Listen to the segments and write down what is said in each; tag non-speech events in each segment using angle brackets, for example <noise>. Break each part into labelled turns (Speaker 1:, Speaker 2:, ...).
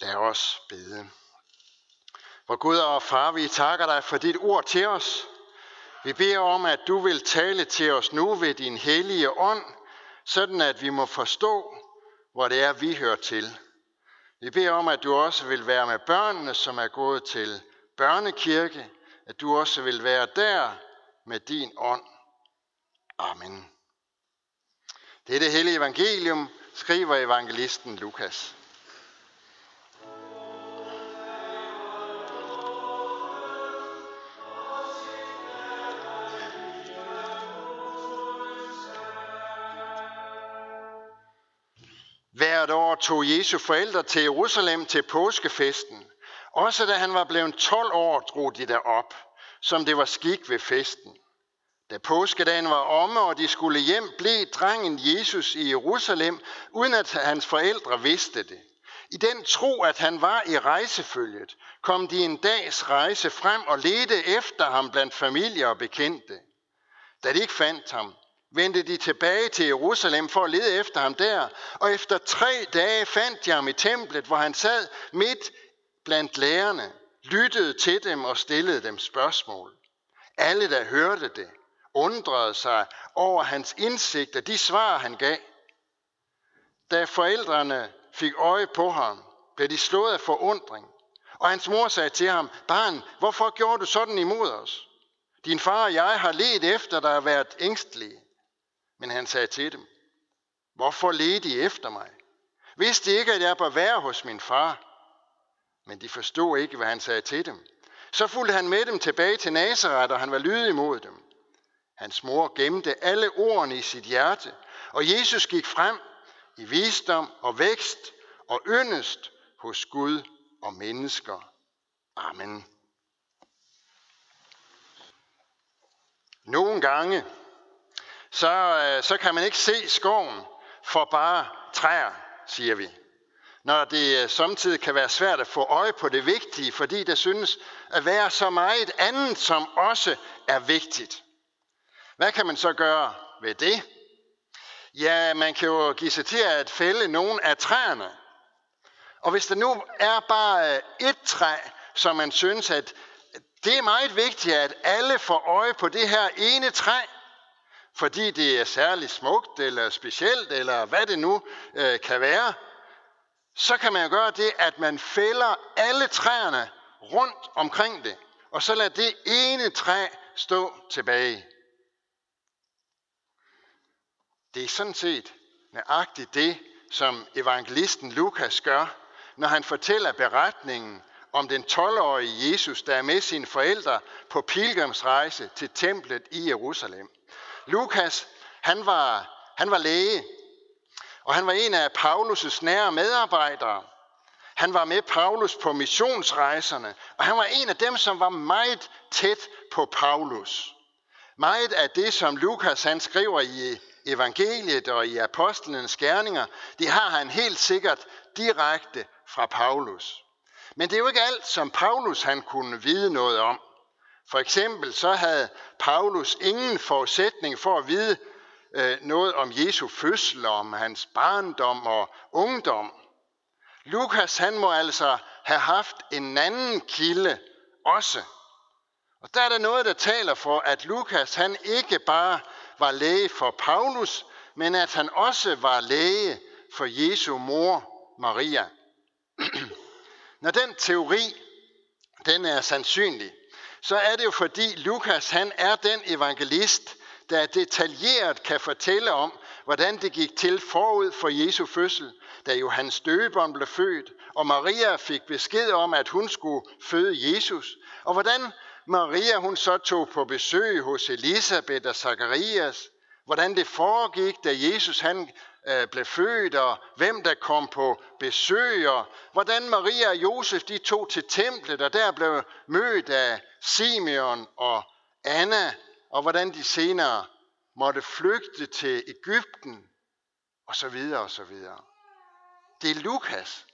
Speaker 1: Lad os bede. Hvor Gud og Far, vi takker dig for dit ord til os. Vi beder om, at du vil tale til os nu ved din hellige ånd, sådan at vi må forstå, hvor det er, vi hører til. Vi beder om, at du også vil være med børnene, som er gået til børnekirke, at du også vil være der med din ånd. Amen. Det er det hellige evangelium, skriver evangelisten Lukas. Hvert år tog Jesu forældre til Jerusalem til påskefesten. Også da han var blevet 12 år, drog de derop, som det var skik ved festen. Da påskedagen var omme, og de skulle hjem, blev drengen Jesus i Jerusalem, uden at hans forældre vidste det. I den tro, at han var i rejsefølget, kom de en dags rejse frem og ledte efter ham blandt familier og bekendte. Da de ikke fandt ham, vendte de tilbage til Jerusalem for at lede efter ham der, og efter tre dage fandt de ham i templet, hvor han sad midt blandt lærerne, lyttede til dem og stillede dem spørgsmål. Alle, der hørte det, undrede sig over hans indsigt og de svar, han gav. Da forældrene fik øje på ham, blev de slået af forundring. Og hans mor sagde til ham, barn, hvorfor gjorde du sådan imod os? Din far og jeg har let efter dig og været ængstelige. Men han sagde til dem, hvorfor ledte I efter mig? Vidste ikke, at jeg bør være hos min far? Men de forstod ikke, hvad han sagde til dem. Så fulgte han med dem tilbage til Nazareth, og han var lydig imod dem. Hans mor gemte alle ordene i sit hjerte, og Jesus gik frem i visdom og vækst og yndest hos Gud og mennesker. Amen. Nogle gange, så, øh, så kan man ikke se skoven for bare træer, siger vi. Når det øh, samtidig kan være svært at få øje på det vigtige, fordi der synes at være så meget andet, som også er vigtigt. Hvad kan man så gøre ved det? Ja, man kan jo give sig til at fælde nogle af træerne. Og hvis der nu er bare øh, et træ, som man synes, at det er meget vigtigt, at alle får øje på det her ene træ, fordi det er særligt smukt eller specielt, eller hvad det nu øh, kan være, så kan man gøre det, at man fælder alle træerne rundt omkring det, og så lader det ene træ stå tilbage. Det er sådan set nøjagtigt det, som evangelisten Lukas gør, når han fortæller beretningen om den 12-årige Jesus, der er med sine forældre på pilgrimsrejse til templet i Jerusalem. Lukas, han var, han var læge, og han var en af Paulus' nære medarbejdere. Han var med Paulus på missionsrejserne, og han var en af dem, som var meget tæt på Paulus. Meget af det, som Lukas han skriver i evangeliet og i apostlenes gerninger, det har han helt sikkert direkte fra Paulus. Men det er jo ikke alt, som Paulus han kunne vide noget om. For eksempel så havde Paulus ingen forudsætning for at vide øh, noget om Jesu fødsel, om hans barndom og ungdom. Lukas han må altså have haft en anden kilde også. Og der er der noget, der taler for, at Lukas han ikke bare var læge for Paulus, men at han også var læge for Jesu mor Maria. <clears throat> Når den teori den er sandsynlig, så er det jo fordi Lukas han er den evangelist, der detaljeret kan fortælle om, hvordan det gik til forud for Jesu fødsel, da Johannes døberen blev født, og Maria fik besked om, at hun skulle føde Jesus, og hvordan Maria hun så tog på besøg hos Elisabeth og Zacharias, hvordan det foregik, da Jesus han øh, blev født, og hvem der kom på besøg, og hvordan Maria og Josef de tog til templet, og der blev mødt af Simeon og Anna, og hvordan de senere måtte flygte til Ægypten, og så videre og så videre. Det er Lukas,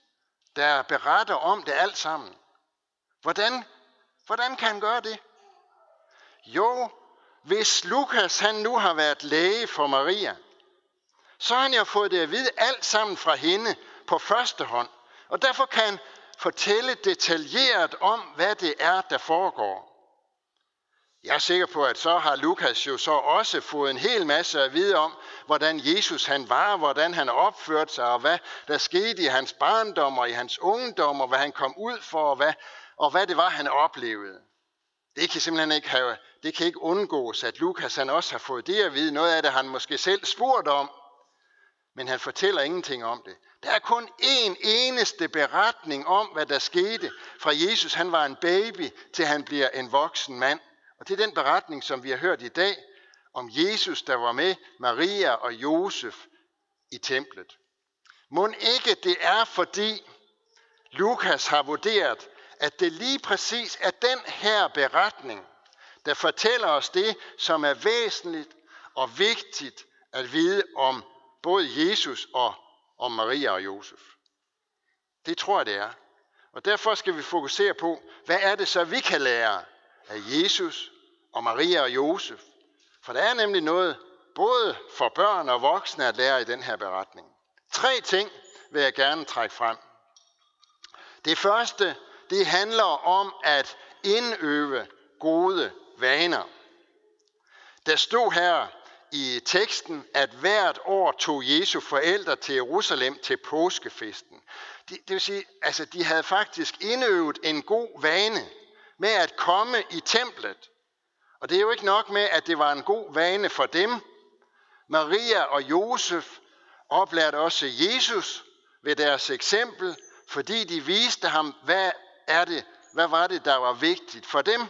Speaker 1: der beretter om det alt sammen. Hvordan, hvordan kan han gøre det? Jo, hvis Lukas han nu har været læge for Maria, så har han jo fået det at vide alt sammen fra hende på første hånd. Og derfor kan han fortælle detaljeret om, hvad det er, der foregår. Jeg er sikker på, at så har Lukas jo så også fået en hel masse at vide om, hvordan Jesus han var, hvordan han opførte sig, og hvad der skete i hans barndom og i hans ungdom, og hvad han kom ud for, og hvad, og hvad det var, han oplevede. Det kan simpelthen ikke have, det kan ikke undgås, at Lukas han også har fået det at vide. Noget af det han måske selv spurgt om, men han fortæller ingenting om det. Der er kun én eneste beretning om, hvad der skete fra Jesus, han var en baby, til han bliver en voksen mand. Og det er den beretning, som vi har hørt i dag, om Jesus, der var med Maria og Josef i templet. Må ikke det er, fordi Lukas har vurderet, at det lige præcis er den her beretning, der fortæller os det, som er væsentligt og vigtigt at vide om både Jesus og om Maria og Josef. Det tror jeg, det er. Og derfor skal vi fokusere på, hvad er det så, vi kan lære af Jesus og Maria og Josef. For der er nemlig noget både for børn og voksne at lære i den her beretning. Tre ting vil jeg gerne trække frem. Det første, det handler om at indøve gode vaner. Der stod her i teksten, at hvert år tog Jesu forældre til Jerusalem til påskefesten. Det, det vil sige, altså de havde faktisk indøvet en god vane med at komme i templet. Og det er jo ikke nok med, at det var en god vane for dem. Maria og Josef oplærte også Jesus ved deres eksempel, fordi de viste ham, hvad er det, hvad var det, der var vigtigt for dem.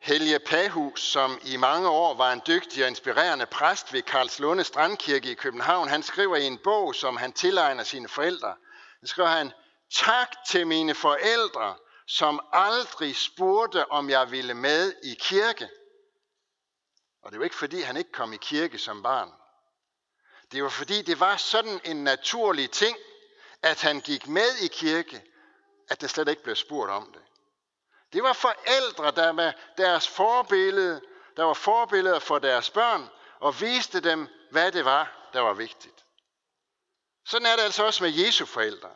Speaker 1: Helge Pahus, som i mange år var en dygtig og inspirerende præst ved Karlslunde Strandkirke i København, han skriver i en bog, som han tilegner sine forældre. Han skriver han, tak til mine forældre, som aldrig spurgte, om jeg ville med i kirke. Og det var ikke fordi, han ikke kom i kirke som barn. Det var fordi, det var sådan en naturlig ting, at han gik med i kirke, at der slet ikke blev spurgt om det. Det var forældre, der med deres forbillede, der var forbilleder for deres børn, og viste dem, hvad det var, der var vigtigt. Sådan er det altså også med Jesu forældre.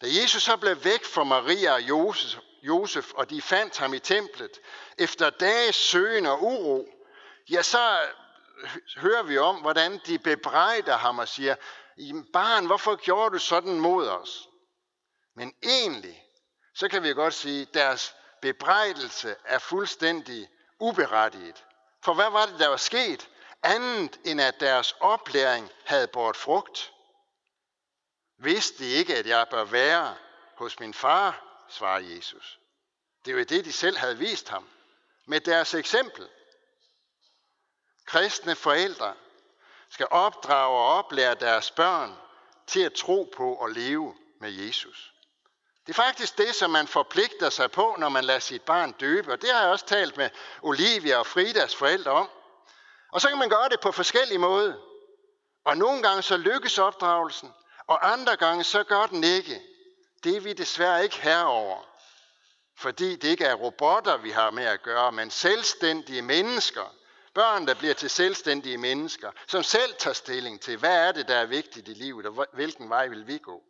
Speaker 1: Da Jesus så blev væk fra Maria og Josef, Josef, og de fandt ham i templet, efter dages søgen og uro, ja, så hører vi om, hvordan de bebrejder ham og siger, barn, hvorfor gjorde du sådan mod os? Men egentlig, så kan vi godt sige, at deres bebrejdelse er fuldstændig uberettiget. For hvad var det, der var sket? Andet end at deres oplæring havde båret frugt. Vidste de ikke, at jeg bør være hos min far, svarer Jesus. Det var det, de selv havde vist ham. Med deres eksempel. Kristne forældre skal opdrage og oplære deres børn til at tro på og leve med Jesus. Det er faktisk det, som man forpligter sig på, når man lader sit barn døbe. Og det har jeg også talt med Olivia og Fridas forældre om. Og så kan man gøre det på forskellige måder. Og nogle gange så lykkes opdragelsen, og andre gange så gør den ikke. Det er vi desværre ikke herover. Fordi det ikke er robotter, vi har med at gøre, men selvstændige mennesker. Børn, der bliver til selvstændige mennesker, som selv tager stilling til, hvad er det, der er vigtigt i livet, og hvilken vej vil vi gå.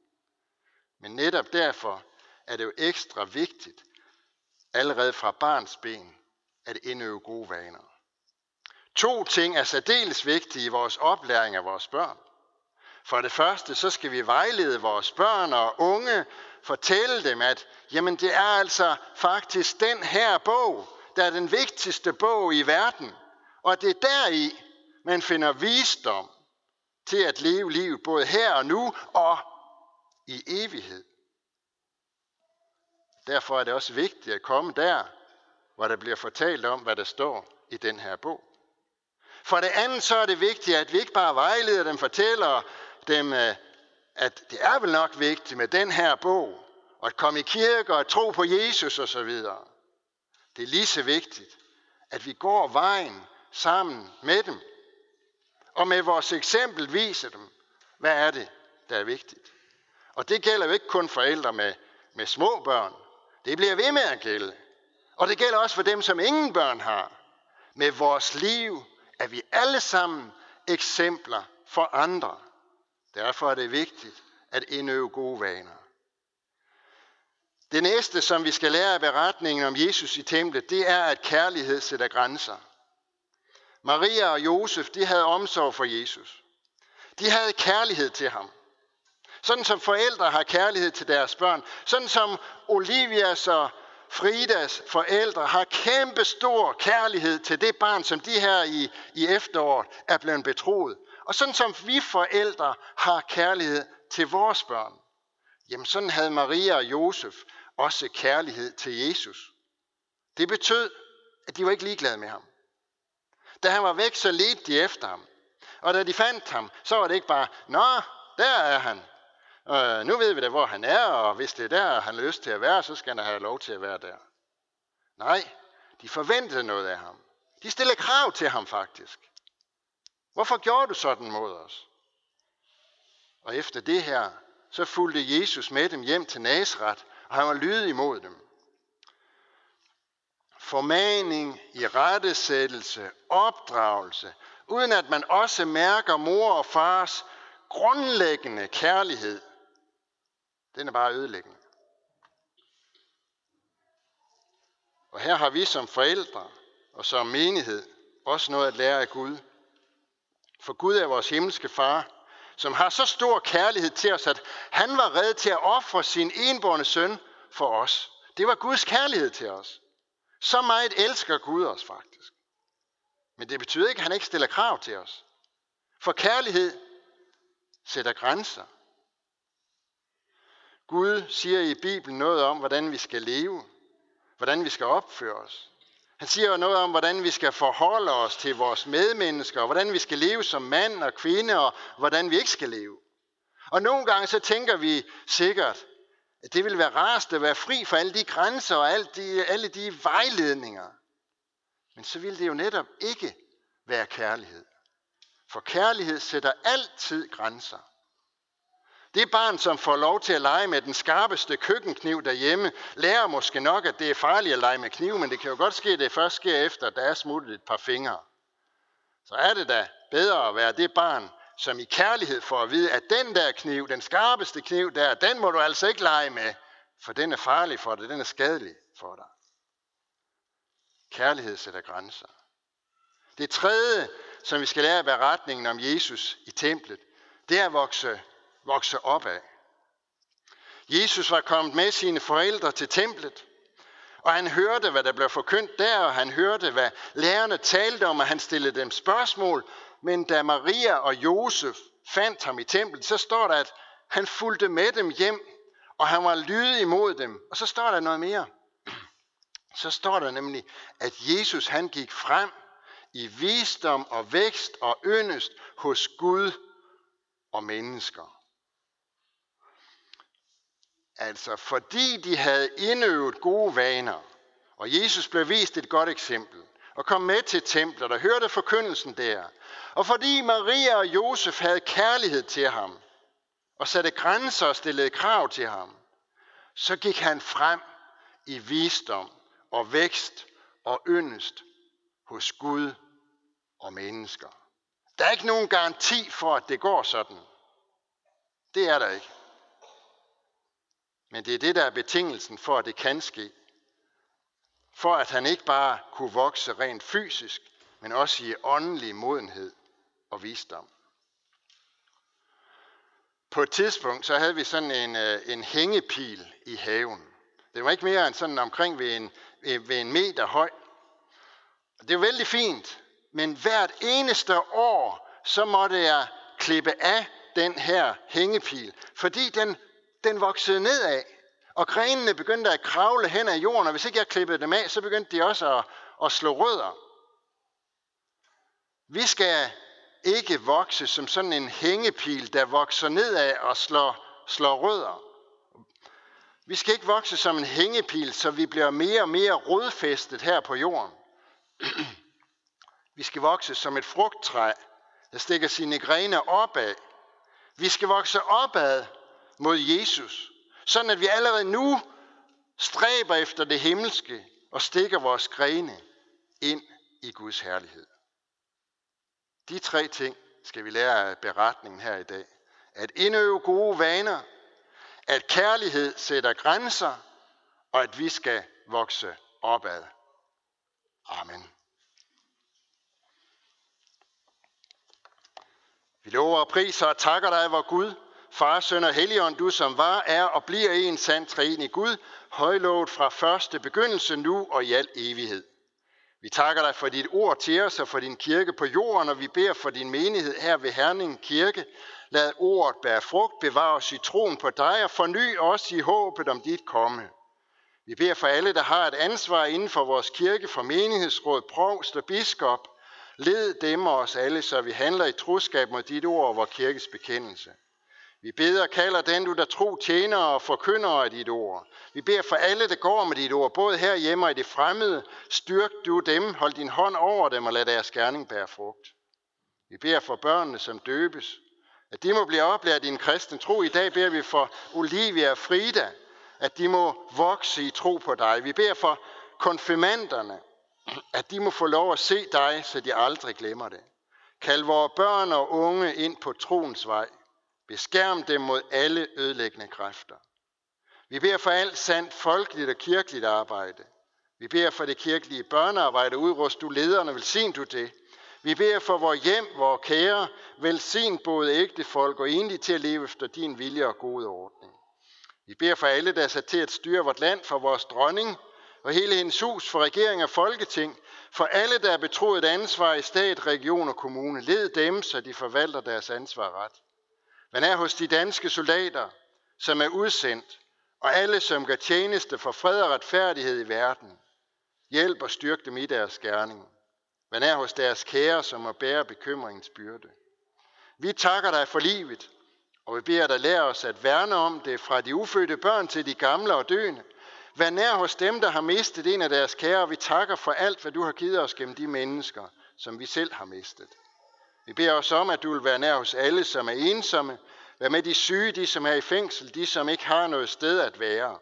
Speaker 1: Men netop derfor er det jo ekstra vigtigt, allerede fra barns ben, at indøve gode vaner. To ting er særdeles vigtige i vores oplæring af vores børn. For det første, så skal vi vejlede vores børn og unge, fortælle dem, at jamen, det er altså faktisk den her bog, der er den vigtigste bog i verden. Og det er deri, man finder visdom til at leve livet både her og nu og i evighed. Derfor er det også vigtigt at komme der, hvor der bliver fortalt om, hvad der står i den her bog. For det andet så er det vigtigt, at vi ikke bare vejleder dem, fortæller dem, øh, at det er vel nok vigtigt med den her bog, og at komme i kirke og at tro på Jesus osv. Det er lige så vigtigt, at vi går vejen sammen med dem, og med vores eksempel viser dem, hvad er det, der er vigtigt. Og det gælder jo ikke kun forældre med, med små børn. Det bliver ved med at gælde. Og det gælder også for dem, som ingen børn har. Med vores liv er vi alle sammen eksempler for andre. Derfor er det vigtigt, at indøve gode vaner. Det næste, som vi skal lære af beretningen om Jesus i templet, det er, at kærlighed sætter grænser. Maria og Josef, de havde omsorg for Jesus. De havde kærlighed til ham. Sådan som forældre har kærlighed til deres børn. Sådan som Olivias og Fridas forældre har kæmpe stor kærlighed til det barn, som de her i, i efteråret er blevet betroet. Og sådan som vi forældre har kærlighed til vores børn. Jamen sådan havde Maria og Josef også kærlighed til Jesus. Det betød, at de var ikke ligeglade med ham. Da han var væk, så ledte de efter ham. Og da de fandt ham, så var det ikke bare, Nå, der er han. Øh, nu ved vi da, hvor han er, og hvis det er der, han har lyst til at være, så skal han have lov til at være der. Nej, de forventede noget af ham. De stillede krav til ham faktisk. Hvorfor gjorde du sådan mod os? Og efter det her, så fulgte Jesus med dem hjem til Nazareth, og han var lydig imod dem. Formaning, i rettesættelse, opdragelse, uden at man også mærker mor og fars grundlæggende kærlighed, den er bare ødelæggende. Og her har vi som forældre og som menighed også noget at lære af Gud. For Gud er vores himmelske far, som har så stor kærlighed til os, at han var red til at ofre sin enborne søn for os. Det var Guds kærlighed til os. Så meget elsker Gud os faktisk. Men det betyder ikke, at han ikke stiller krav til os. For kærlighed sætter grænser. Gud siger i Bibelen noget om, hvordan vi skal leve, hvordan vi skal opføre os. Han siger noget om, hvordan vi skal forholde os til vores medmennesker, og hvordan vi skal leve som mand og kvinde, og hvordan vi ikke skal leve. Og nogle gange så tænker vi sikkert, at det vil være rarest at være fri for alle de grænser og alle de, alle de vejledninger. Men så ville det jo netop ikke være kærlighed. For kærlighed sætter altid grænser. Det barn, som får lov til at lege med den skarpeste køkkenkniv derhjemme, lærer måske nok, at det er farligt at lege med kniv, men det kan jo godt ske, at det først sker efter, at der er smuttet et par fingre. Så er det da bedre at være det barn, som i kærlighed får at vide, at den der kniv, den skarpeste kniv der, den må du altså ikke lege med, for den er farlig for dig, den er skadelig for dig. Kærlighed sætter grænser. Det tredje, som vi skal lære af beretningen om Jesus i templet, det er at vokse vokse op af. Jesus var kommet med sine forældre til templet, og han hørte, hvad der blev forkyndt der, og han hørte, hvad lærerne talte om, og han stillede dem spørgsmål. Men da Maria og Josef fandt ham i templet, så står der, at han fulgte med dem hjem, og han var lydig imod dem. Og så står der noget mere. Så står der nemlig, at Jesus han gik frem i visdom og vækst og yndest hos Gud og mennesker. Altså fordi de havde indøvet gode vaner, og Jesus blev vist et godt eksempel, og kom med til templet og hørte forkyndelsen der. Og fordi Maria og Josef havde kærlighed til ham, og satte grænser og stillede krav til ham, så gik han frem i visdom og vækst og yndest hos Gud og mennesker. Der er ikke nogen garanti for, at det går sådan. Det er der ikke. Men det er det, der er betingelsen for, at det kan ske. For at han ikke bare kunne vokse rent fysisk, men også i åndelig modenhed og visdom. På et tidspunkt, så havde vi sådan en, øh, en hængepil i haven. Det var ikke mere end sådan omkring ved en, øh, ved en meter høj. Det var vældig fint, men hvert eneste år, så måtte jeg klippe af den her hængepil, fordi den den voksede nedad, og grenene begyndte at kravle hen ad jorden, og hvis ikke jeg klippede dem af, så begyndte de også at, at slå rødder. Vi skal ikke vokse som sådan en hængepil, der vokser nedad og slår, slår rødder. Vi skal ikke vokse som en hængepil, så vi bliver mere og mere rodfæstet her på jorden. <clears throat> Vi skal vokse som et frugttræ, der stikker sine grene opad. Vi skal vokse opad mod Jesus, sådan at vi allerede nu stræber efter det himmelske og stikker vores grene ind i Guds herlighed. De tre ting skal vi lære af beretningen her i dag. at indøve gode vaner, at kærlighed sætter grænser, og at vi skal vokse opad. Amen. Vi lover og priser og takker dig, vor Gud, Far, Søn og Helligånd, du som var, er og bliver en sand træen i Gud, højlovet fra første begyndelse nu og i al evighed. Vi takker dig for dit ord til os og for din kirke på jorden, og vi beder for din menighed her ved Herning Kirke. Lad ordet bære frugt, bevare os i troen på dig og forny os i håbet om dit komme. Vi beder for alle, der har et ansvar inden for vores kirke, for menighedsråd, provst og biskop. Led dem og os alle, så vi handler i troskab mod dit ord og vores kirkes bekendelse. Vi beder og kalder den, du der tro tjener og forkynder af dit ord. Vi beder for alle, der går med dit ord, både her hjemme og i det fremmede. Styrk du dem, hold din hånd over dem og lad deres gerning bære frugt. Vi beder for børnene, som døbes, at de må blive oplært i en kristen tro. I dag beder vi for Olivia og Frida, at de må vokse i tro på dig. Vi beder for konfirmanderne, at de må få lov at se dig, så de aldrig glemmer det. Kald vores børn og unge ind på troens vej. Beskærm dem mod alle ødelæggende kræfter. Vi beder for alt sandt folkeligt og kirkeligt arbejde. Vi beder for det kirkelige børnearbejde. Udrust du lederne, velsign du det. Vi beder for vores hjem, vores kære, velsign både ægte folk og enlige til at leve efter din vilje og gode ordning. Vi beder for alle, der er sat til at styre vort land, for vores dronning og hele hendes hus, for regering og folketing, for alle, der er betroet ansvar i stat, region og kommune. Led dem, så de forvalter deres ansvar ret. Man er hos de danske soldater, som er udsendt, og alle, som gør tjeneste for fred og retfærdighed i verden. Hjælp og styrk dem i deres gerning. Man er hos deres kære, som må bære bekymringens byrde. Vi takker dig for livet, og vi beder dig lære os at værne om det fra de ufødte børn til de gamle og døende. Vær nær hos dem, der har mistet en af deres kære, og vi takker for alt, hvad du har givet os gennem de mennesker, som vi selv har mistet. Vi beder os om, at du vil være nær hos alle, som er ensomme. Vær med de syge, de som er i fængsel, de som ikke har noget sted at være.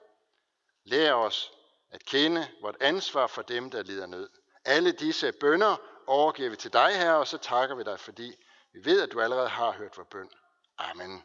Speaker 1: Lær os at kende vort ansvar for dem, der lider nød. Alle disse bønder overgiver vi til dig, her, og så takker vi dig, fordi vi ved, at du allerede har hørt vores bøn. Amen.